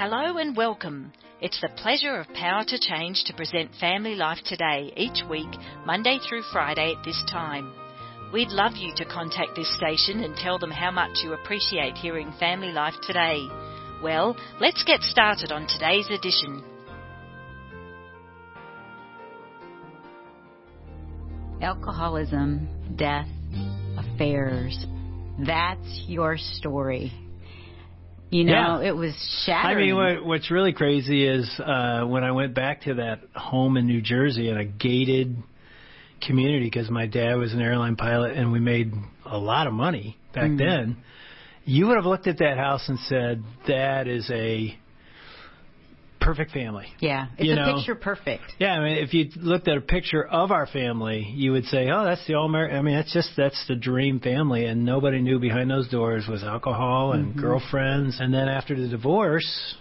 Hello and welcome. It's the pleasure of Power to Change to present Family Life Today each week, Monday through Friday at this time. We'd love you to contact this station and tell them how much you appreciate hearing Family Life Today. Well, let's get started on today's edition. Alcoholism, death, affairs. That's your story. You know, Yeah. it was shattered. I mean, what, what's really crazy is uh, when I went back to that home in New Jersey in a gated community because my dad was an airline pilot and we made a lot of money back Mhm. then. You would have looked at that house and said, "That is a perfect family." yeah, it's you a know, picture perfect. Yeah, I mean, if you looked at a picture of our family, you would say, "Oh, that's the all Amer I mean, that's just that's the dream family." And nobody knew behind those doors was alcohol and Mhm. girlfriends. And then after the divorce,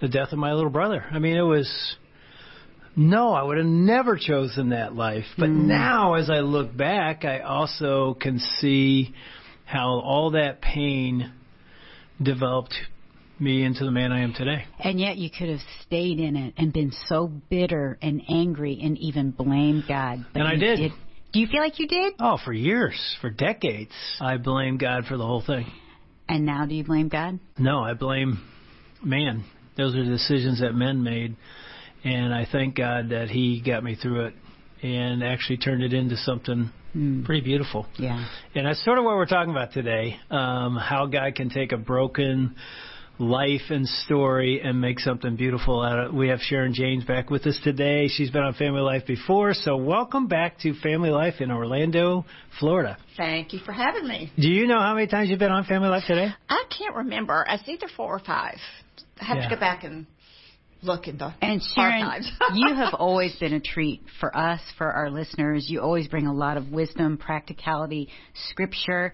the death of my little brother. I mean, it was no, I would have never chosen that life. But Mm. now, as I look back, I also can see how all that pain developed me into the man I am today. And yet you could have stayed in it and been so bitter and angry and even blamed God. But And I you did. Do you feel like you did? Oh, for years, for decades, I blame God for the whole thing. And now do you blame God? No, I blame man. Those are decisions that men made, and I thank God that He got me through it and actually turned it into something Mm. pretty beautiful. Yeah. And that's sort of what we're talking about today: um, how God can take a broken life and story and make something beautiful out of it. We have Sharon Jaynes back with us today. She's been on Family Life before, so welcome back to Family Life in Orlando, Florida. Thank you for having me. Do you know how many times you've been on Family Life today? I can't remember. It's either four or five. I have Yeah. to go back and look in the And Sharon, archives. you have always been a treat for us, for our listeners. You always bring a lot of wisdom, practicality, scripture.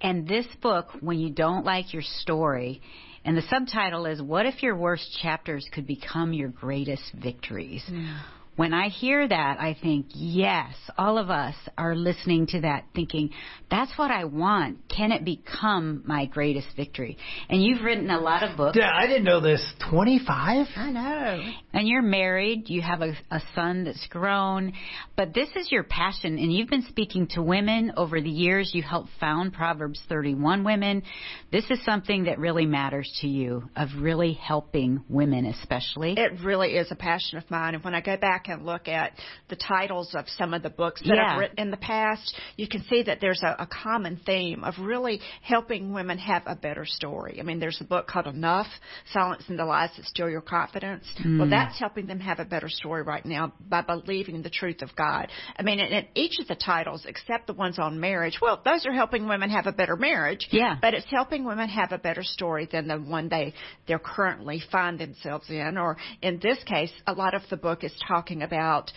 And this book, When You Don't Like Your Story, and the subtitle is What If Your Worst Chapters Could Become Your Greatest Victories? Mm. When I hear that, I think, yes, all of us are listening to that thinking, that's what I want. Can it become my greatest victory? And you've written a lot of books. Yeah, I didn't know this. 25? I know. And you're married, you have a, a son that's grown, but this is your passion, and you've been speaking to women over the years. You helped found Proverbs 31 Women. This is something that really matters to you, of really helping women, especially. It really is a passion of mine. And when I go back and look at the titles of some of the books that Yeah. I've written in the past, you can see that there's a, a common theme of really helping women have a better story. I mean, there's a book called Enough, Silencing the Lies That Steal Your Confidence. Hmm. Well, that's helping them have a better story right now by believing the truth of God. I mean, and, and each of the titles, except the ones on marriage, well, those are helping women have a better marriage. Yeah. But it's helping women have a better story than the one they they're currently find themselves in. Or in this case, a lot of the book is talking about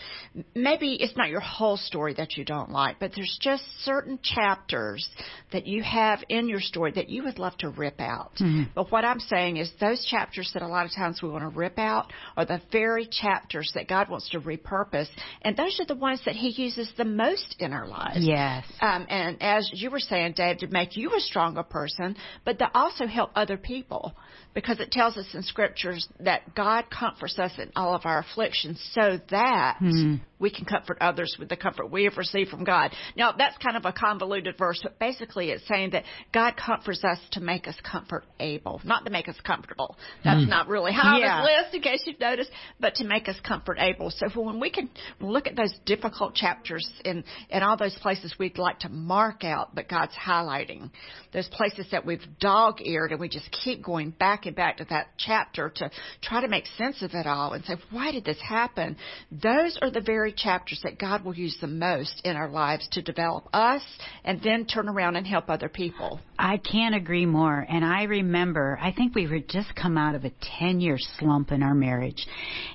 maybe it's not your whole story that you don't like, but there's just certain chapters that you have in your story that you would love to rip out. But what I'm saying is those chapters that a lot of times we want to rip out are the very chapters that God wants to repurpose, and those are the ones that He uses the most in our lives. Yes. Um, and as you were saying, Dave, to make you a stronger person, but to also help other people. Because it tells us in scriptures that God comforts us in all of our afflictions so that hmm. we can comfort others with the comfort we have received from God. Now, that's kind of a convoluted verse, but basically it's saying that God comforts us to make us comfort able, not to make us comfortable. That's hmm. not really high Yeah. on this list, in case you've noticed, but to make us comfort able. So when we can look at those difficult chapters in, in all those places we'd like to mark out, but God's highlighting, those places that we've dog eared and we just keep going back and back to that chapter to try to make sense of it all and say, why did this happen? Those are the very chapters that God will use the most in our lives to develop us and then turn around and help other people. I can't agree more. And I remember, I think we had just come out of a 10 year slump in our marriage.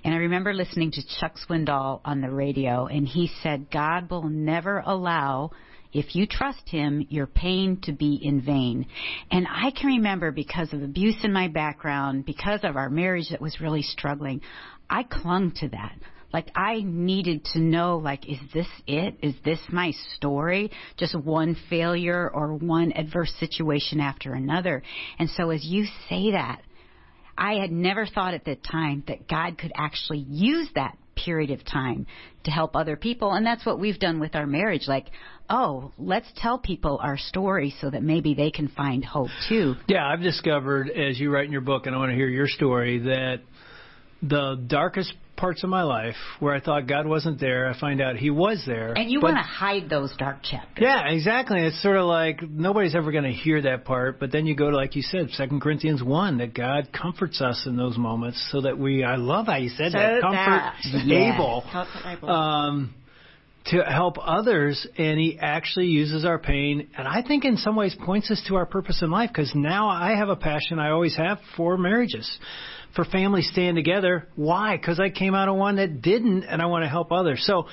And I remember listening to Chuck Swindoll on the radio, and he said, God will never allow if you trust him, your pain to be in vain. And I can remember because of abuse in my background, because of our marriage that was really struggling, I clung to that. Like I needed to know, like, is this it? Is this my story? Just one failure or one adverse situation after another. And so as you say that, I had never thought at that time that God could actually use that period of time to help other people. And that's what we've done with our marriage. Like, oh, let's tell people our story so that maybe they can find hope too. Yeah, I've discovered as you write in your book, and I want to hear your story, that the darkest parts of my life where I thought God wasn't there, I find out He was there. And you want to hide those dark chapters. Yeah, exactly. It's sort of like nobody's ever going to hear that part, but then you go to, like you said, Second Corinthians one, that God comforts us in those moments, so that we. I love how you said so that. Comfort that. able. Comfort Um, to help others, and he actually uses our pain, and I think in some ways points us to our purpose in life. Because now I have a passion I always have for marriages for families staying together. Why? Because I came out of one that didn't, and I want to help others. So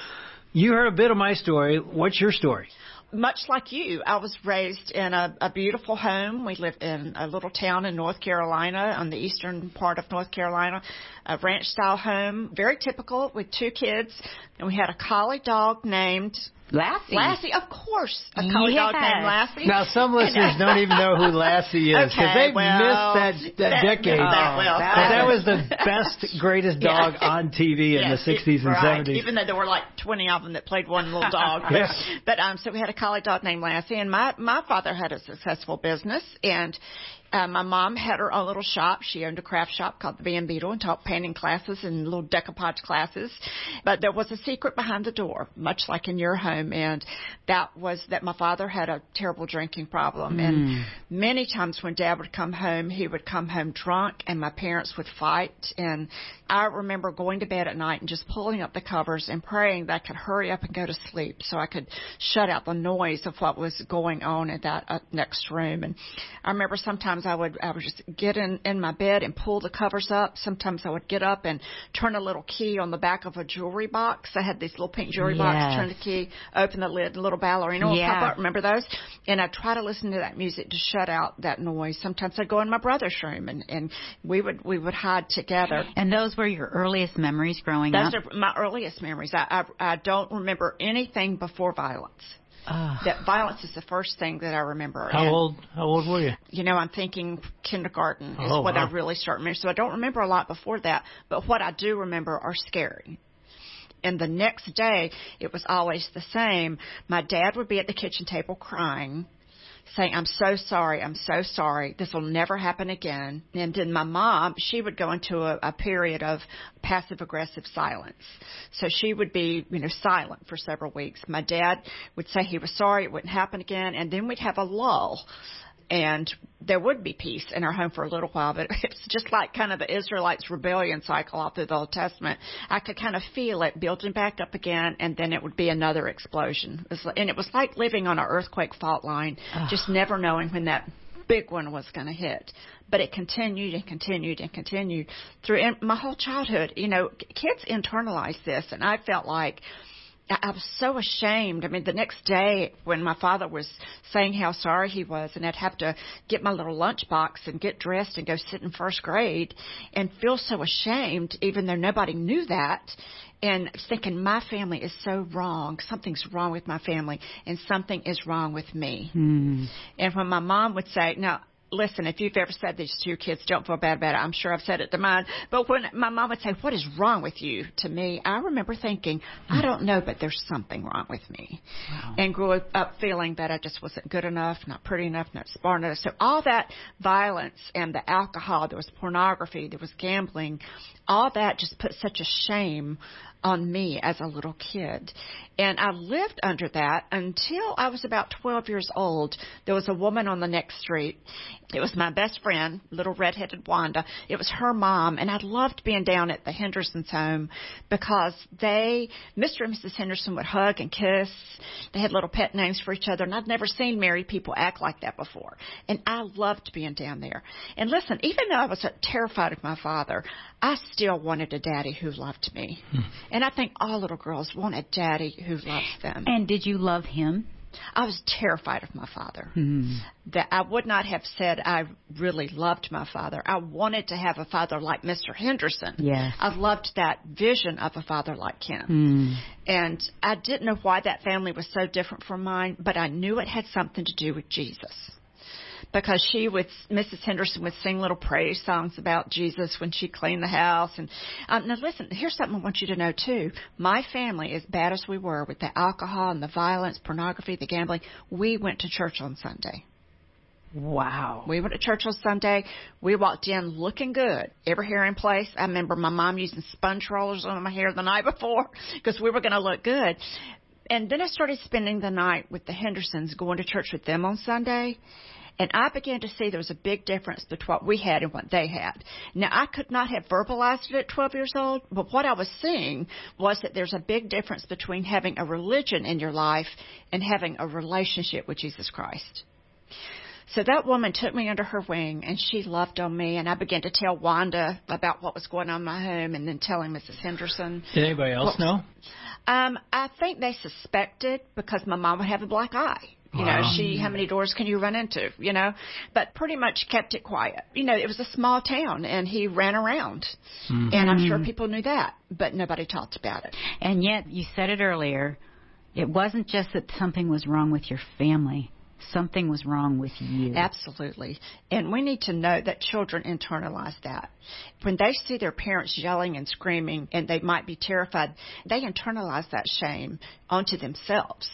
you heard a bit of my story. What's your story? Much like you, I was raised in a, a beautiful home. We lived in a little town in North Carolina, on the eastern part of North Carolina, a ranch style home, very typical with two kids. And we had a collie dog named Lassie. Lassie, of course. A collie yes. dog named Lassie. Now, some listeners don't even know who Lassie is because okay, they well, missed that, that, that decade. That, well, but that was the best, greatest dog Yeah. on TV in Yes, the 60s and right. 70s. Even though there were like 20 of them that played one little dog. But, Yes. but um, so we had a collie dog named Lassie, and my my father had a successful business, and uh, my mom had her own little shop. She owned a craft shop called the Van Beetle and taught painting classes and little decoupage classes. But there was a secret behind the door, much like in your home, and that was that my father had a terrible drinking problem. And many times when Dad would come home, he would come home drunk, and my parents would fight. And I remember going to bed at night and just pulling up the covers and praying that I could hurry up and go to sleep so I could shut out the noise of what was going on in that uh, next room. And I remember sometimes I would I would just get in in my bed and pull the covers up. Sometimes I would get up and turn a little key on the back of a jewelry box. I had these little pink jewelry Yes. box. Turn the key, open the lid, a little ballerina would Yeah. pop up. Remember those? And I'd try to listen to that music to shut out that noise. Sometimes I'd go in my brother's room and and we would we would hide together. And those were your earliest memories growing Those up? Those are my earliest memories. I, I I don't remember anything before violence. Ah. That violence is the first thing that I remember. how And, old? How old were you? You know, I'm thinking kindergarten is Oh, what wow. I really start remembering. So I don't remember a lot before that, but what I do remember are scary. And the next day, it was always the same. My dad would be at the kitchen table crying, saying, I'm so sorry, I'm so sorry, this will never happen again. And then my mom, she would go into a, a period of passive aggressive silence. So she would be, you know, silent for several weeks. My dad would say he was sorry, it wouldn't happen again, and then we'd have a lull and there would be peace in our home for a little while, but it's just like kind of the Israelites' rebellion cycle all through the Old Testament. I could kind of feel it building back up again, and then it would be another explosion. It was, like- and it was like living on an earthquake fault line, just never knowing when that big one was going to hit. But it continued and continued and continued through my whole childhood. You know, kids internalize this, and I felt like I was so ashamed. I mean, the next day when my father was saying how sorry he was, and I'd have to get my little lunchbox and get dressed and go sit in first grade, and feel so ashamed, even though nobody knew that, and thinking my family is so wrong. Something's wrong with my family, and something is wrong with me. Hmm. And when my mom would say, "Now." Listen, if you've ever said this to your kids, don't feel bad about it. I'm sure I've said it to mine. But when my mom would say, What is wrong with you? to me, I remember thinking, I hmm. don't know, but there's something wrong with me. And grew up feeling that I just wasn't good enough, not pretty enough, not smart enough. So all that violence and the alcohol, there was pornography, there was gambling, all that just put such a shame on me as a little kid. And I lived under that until I was about 12 years old. There was a woman on the next street. It was my best friend, little redheaded Wanda. It was her mom, and I loved being down at the Hendersons' home because they, Mr. and Mrs. Henderson would hug and kiss. They had little pet names for each other, and I'd never seen married people act like that before. And I loved being down there. And listen, even though I was uh, terrified of my father, I still wanted a daddy who loved me. Hmm. And I think all little girls want a daddy who loves them. And did you love him? I was terrified of my father. Hmm. That I would not have said I really loved my father. I wanted to have a father like Mr. Henderson. Yes. I loved that vision of a father like him. Hmm. And I didn't know why that family was so different from mine, but I knew it had something to do with Jesus. Because she would, Mrs. Henderson would sing little praise songs about Jesus when she cleaned the house. And um, now listen, here's something I want you to know too. My family, as bad as we were with the alcohol and the violence, pornography, the gambling, we went to church on Sunday. Wow. We went to church on Sunday. We walked in looking good. Every hair in place. I remember my mom using sponge rollers on my hair the night before because we were going to look good. And then I started spending the night with the Hendersons, going to church with them on Sunday. And I began to see there was a big difference between what we had and what they had. Now, I could not have verbalized it at 12 years old, but what I was seeing was that there's a big difference between having a religion in your life and having a relationship with Jesus Christ. So that woman took me under her wing and she loved on me and I began to tell Wanda about what was going on in my home and then telling Mrs. Henderson. Did anybody else what, know? Um, I think they suspected because my mom would have a black eye. You wow. know, she, how many doors can you run into? You know, but pretty much kept it quiet. You know, it was a small town and he ran around. Mm-hmm. And I'm sure people knew that, but nobody talked about it. And yet, you said it earlier, it wasn't just that something was wrong with your family something was wrong with you. Absolutely. And we need to know that children internalize that. When they see their parents yelling and screaming and they might be terrified, they internalize that shame onto themselves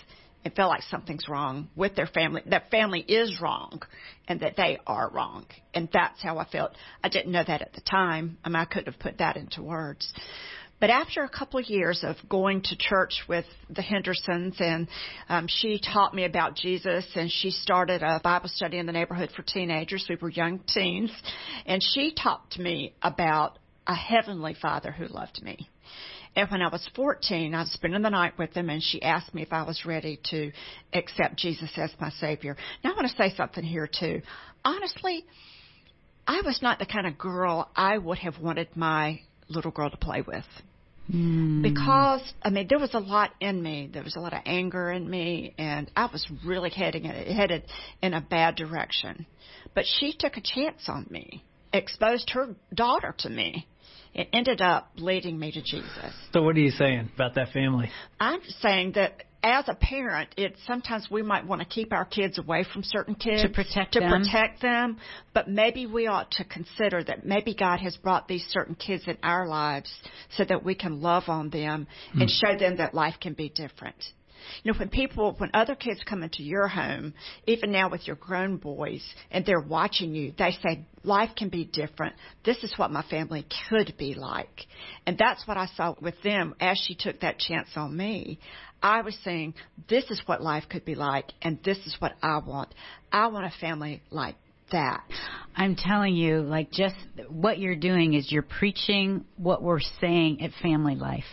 and feel like something's wrong with their family, that family is wrong and that they are wrong. And that's how I felt. I didn't know that at the time. I mean, I couldn't have put that into words. But after a couple of years of going to church with the Hendersons, and um, she taught me about Jesus, and she started a Bible study in the neighborhood for teenagers. We were young teens, and she to me about a heavenly Father who loved me. And when I was 14, I was spending the night with them, and she asked me if I was ready to accept Jesus as my Savior. Now, I want to say something here, too. Honestly, I was not the kind of girl I would have wanted my little girl to play with. Mm. Because I mean, there was a lot in me. There was a lot of anger in me, and I was really heading it, headed in a bad direction. But she took a chance on me, exposed her daughter to me. It ended up leading me to Jesus. So, what are you saying about that family? I'm saying that as a parent, it sometimes we might want to keep our kids away from certain kids to protect to them. protect them, but maybe we ought to consider that maybe God has brought these certain kids in our lives so that we can love on them hmm. and show them that life can be different. You know, when people, when other kids come into your home, even now with your grown boys, and they're watching you, they say, life can be different. This is what my family could be like. And that's what I saw with them as she took that chance on me. I was saying, this is what life could be like, and this is what I want. I want a family like that. I'm telling you, like, just what you're doing is you're preaching what we're saying at Family Life.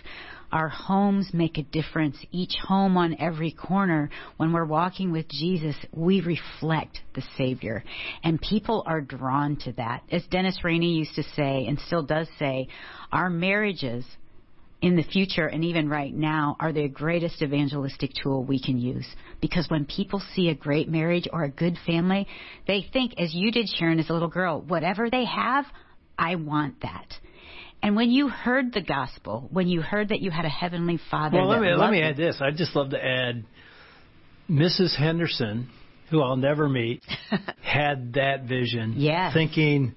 Our homes make a difference. Each home on every corner, when we're walking with Jesus, we reflect the Savior. And people are drawn to that. As Dennis Rainey used to say, and still does say, our marriages in the future and even right now are the greatest evangelistic tool we can use. Because when people see a great marriage or a good family, they think, as you did, Sharon, as a little girl, whatever they have, I want that. And when you heard the gospel, when you heard that you had a heavenly Father, well, let me let me you, add this. I'd just love to add, Mrs. Henderson, who I'll never meet, had that vision. Yes. Thinking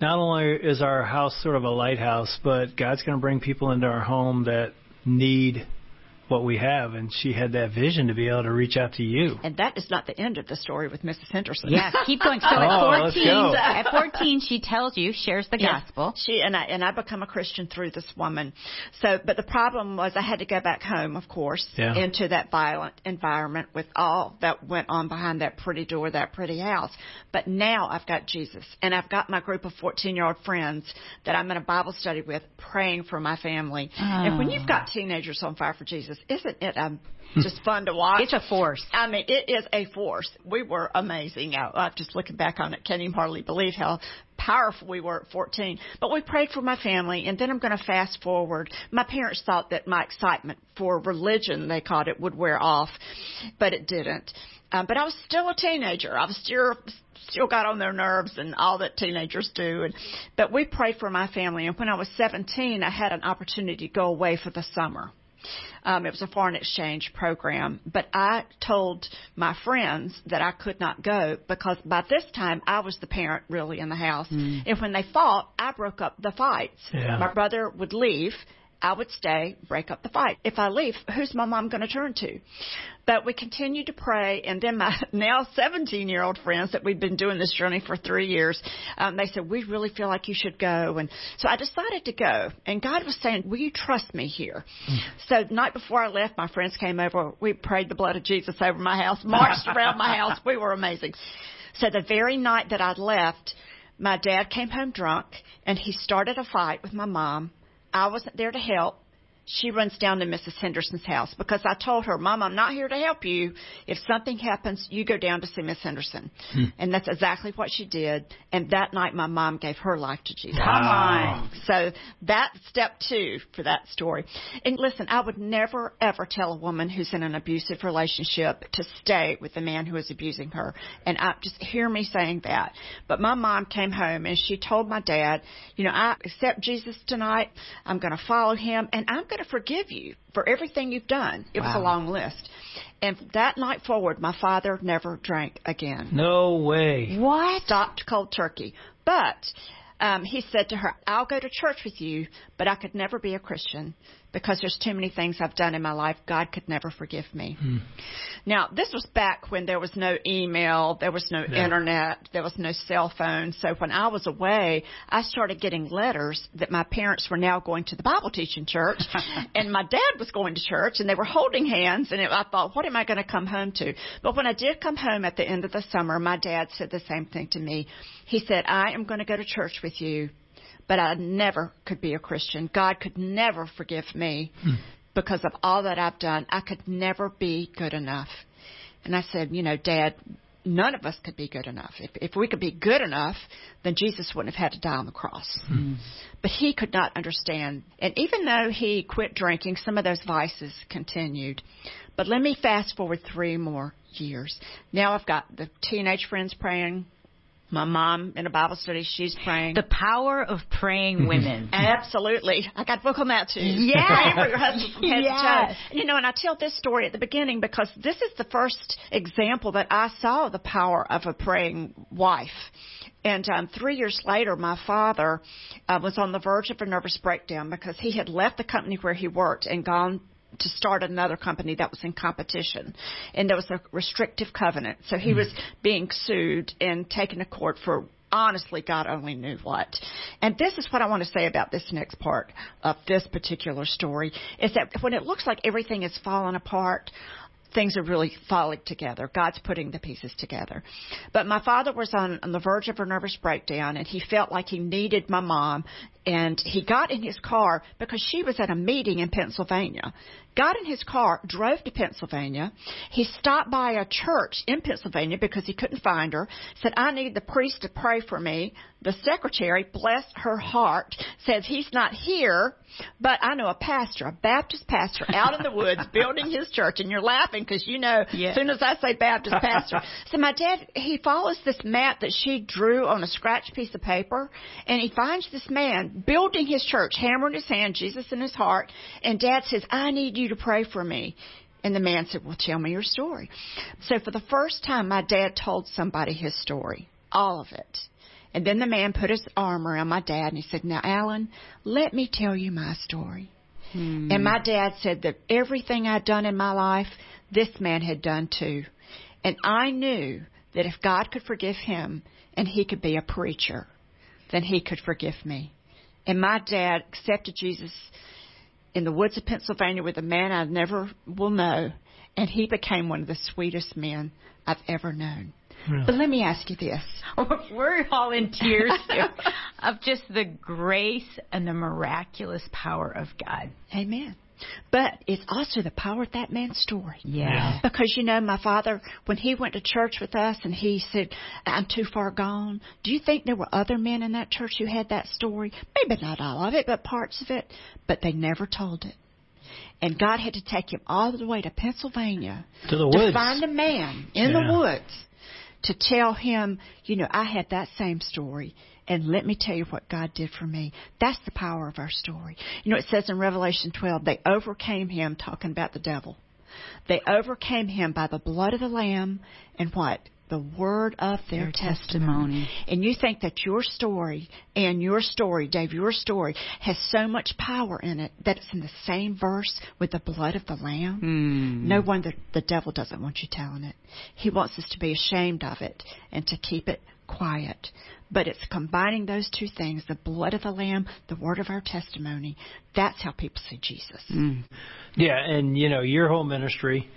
not only is our house sort of a lighthouse, but God's going to bring people into our home that need what we have, and she had that vision to be able to reach out to you. And that is not the end of the story with Mrs. Henderson. Yeah, keep going. So oh, at 14, at 14, she tells you, shares the yes, gospel. She and I and I become a Christian through this woman. So, but the problem was I had to go back home, of course, yeah. into that violent environment with all that went on behind that pretty door, that pretty house. But now I've got Jesus, and I've got my group of 14-year-old friends that I'm in a Bible study with, praying for my family. Oh. And when ah. you've got teenagers on fire for Jesus, isn't it um, just fun to watch? It's a force. I mean, it is a force. We were amazing. I, I'm just looking back on it, can't even hardly believe how powerful we were at 14. But we prayed for my family, and then I'm going to fast forward. My parents thought that my excitement for religion, they called it, would wear off, but it didn't. Um, but I was still a teenager. I was still still got on their nerves and all that teenagers do. And, but we prayed for my family. And when I was 17, I had an opportunity to go away for the summer. Um, it was a foreign exchange program, but I told my friends that I could not go because by this time I was the parent really in the house. Hmm. And when they fought, I broke up the fights. Yeah. My brother would leave. I would stay, break up the fight. If I leave, who's my mom going to turn to? But we continued to pray, and then my now 17 year old friends that we've been doing this journey for three years, um, they said, We really feel like you should go. And so I decided to go. And God was saying, Will you trust me here? So the night before I left, my friends came over. We prayed the blood of Jesus over my house, marched around my house. We were amazing. So the very night that I'd left, my dad came home drunk, and he started a fight with my mom. I wasn't there to help. She runs down to Mrs. Henderson's house because I told her, Mom, I'm not here to help you. If something happens, you go down to see Miss Henderson. Hmm. And that's exactly what she did. And that night, my mom gave her life to Jesus. On. So that's step two for that story. And listen, I would never ever tell a woman who's in an abusive relationship to stay with the man who is abusing her. And I just hear me saying that. But my mom came home and she told my dad, you know, I accept Jesus tonight. I'm going to follow him and I'm going to forgive you for everything you've done. It was a long list. And that night forward, my father never drank again No way. What? stopped cold turkey. But um, he said to her, I'll go to church with you, but I could never be a Christian because there's too many things I've done in my life. God could never forgive me. Now, this was back when there was no email, there was no Yeah. internet, there was no cell phone. So when I was away, I started getting letters that my parents were now going to the Bible teaching church, and my dad was going to church, and they were holding hands. And it, I thought, what am I going to come home to? But when I did come home at the end of the summer, my dad said the same thing to me. He said, I am going to go to church with you, but I never could be a Christian. God could never forgive me hmm. because of all that I've done. I could never be good enough. And I said, you know, Dad, none of us could be good enough. If, if we could be good enough, then Jesus wouldn't have had to die on the cross. Hmm. Hmm. But he could not understand. And even though he quit drinking, some of those vices continued. But let me fast forward three more years. Now I've got the teenage friends praying. My mom in a Bible study, she's praying. The power of praying women. Absolutely. I got a book on that too. Yes. Praying for your husband from head to toe. Yes. You know, and I tell this story at the beginning because this is the first example that I saw the power of a praying wife. And um, three years later, my father uh, was on the verge of a nervous breakdown because he had left the company where he worked and gone to start another company that was in competition. And there was a restrictive covenant. So he mm-hmm. was being sued and taken to court for honestly God only knew what. And this is what I want to say about this next part of this particular story is that when it looks like everything is falling apart, things are really falling together. God's putting the pieces together. But my father was on, on the verge of a nervous breakdown and he felt like he needed my mom and he got in his car because she was at a meeting in Pennsylvania. Got in his car, drove to Pennsylvania. He stopped by a church in Pennsylvania because he couldn't find her. Said, I need the priest to pray for me. The secretary, bless her heart, says he's not here, but I know a pastor, a Baptist pastor out in the woods building his church. And you're laughing because you know, Yeah. as soon as I say Baptist pastor. so my dad, he follows this map that she drew on a scratch piece of paper and he finds this man building his church, hammer in his hand, Jesus in his heart. And dad says, I need you to pray for me. And the man said, Well, tell me your story. So for the first time, my dad told somebody his story, all of it. And then the man put his arm around my dad and he said, Now, Alan, let me tell you my story. Hmm. And my dad said that everything I'd done in my life, this man had done too. And I knew that if God could forgive him and he could be a preacher, then he could forgive me. And my dad accepted Jesus in the woods of Pennsylvania with a man I never will know, and he became one of the sweetest men I've ever known. But let me ask you this. We're all in tears here of just the grace and the miraculous power of God. Amen. But it's also the power of that man's story. Yeah. Because you know, my father, when he went to church with us and he said, I'm too far gone, do you think there were other men in that church who had that story? Maybe not all of it, but parts of it. But they never told it. And God had to take him all the way to Pennsylvania To the to find a man in Yeah. the woods to tell him, you know, I had that same story And let me tell you what God did for me. That's the power of our story. You know, it says in Revelation 12, they overcame him, talking about the devil. They overcame him by the blood of the Lamb and what? the word of their, their testimony. testimony. And you think that your story and your story, Dave, your story has so much power in it that it's in the same verse with the blood of the Lamb. Mm. No wonder the devil doesn't want you telling it. He wants us to be ashamed of it and to keep it quiet. But it's combining those two things the blood of the Lamb, the word of our testimony. That's how people see Jesus. Mm. Yeah, and you know, your whole ministry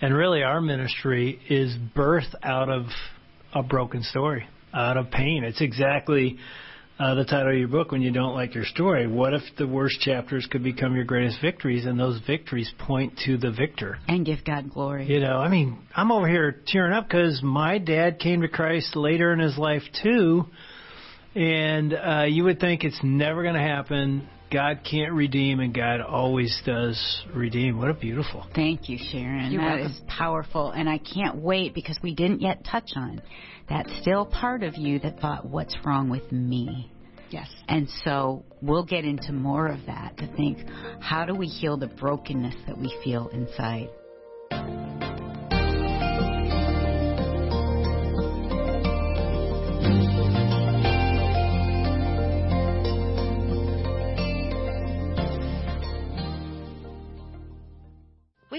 and really, our ministry is birth out of a broken story, out of pain. It's exactly uh, the title of your book when you don't like your story. What if the worst chapters could become your greatest victories, and those victories point to the victor and give God glory? You know, I mean, I'm over here tearing up because my dad came to Christ later in his life too, and uh, you would think it's never going to happen. God can't redeem, and God always does redeem. What a beautiful. Thank you, Sharon. You're that welcome. is powerful, and I can't wait because we didn't yet touch on that still part of you that thought, "What's wrong with me?" Yes. And so we'll get into more of that to think, how do we heal the brokenness that we feel inside?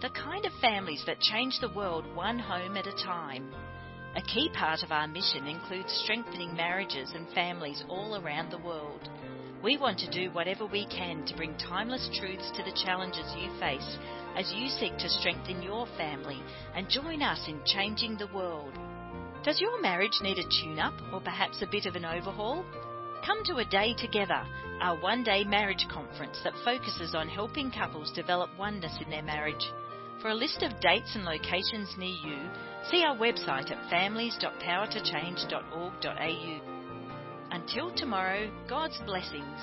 the kind of families that change the world one home at a time. A key part of our mission includes strengthening marriages and families all around the world. We want to do whatever we can to bring timeless truths to the challenges you face as you seek to strengthen your family and join us in changing the world. Does your marriage need a tune up or perhaps a bit of an overhaul? Come to a day together, our one day marriage conference that focuses on helping couples develop oneness in their marriage. For a list of dates and locations near you, see our website at families.powertochange.org.au. Until tomorrow, God's blessings.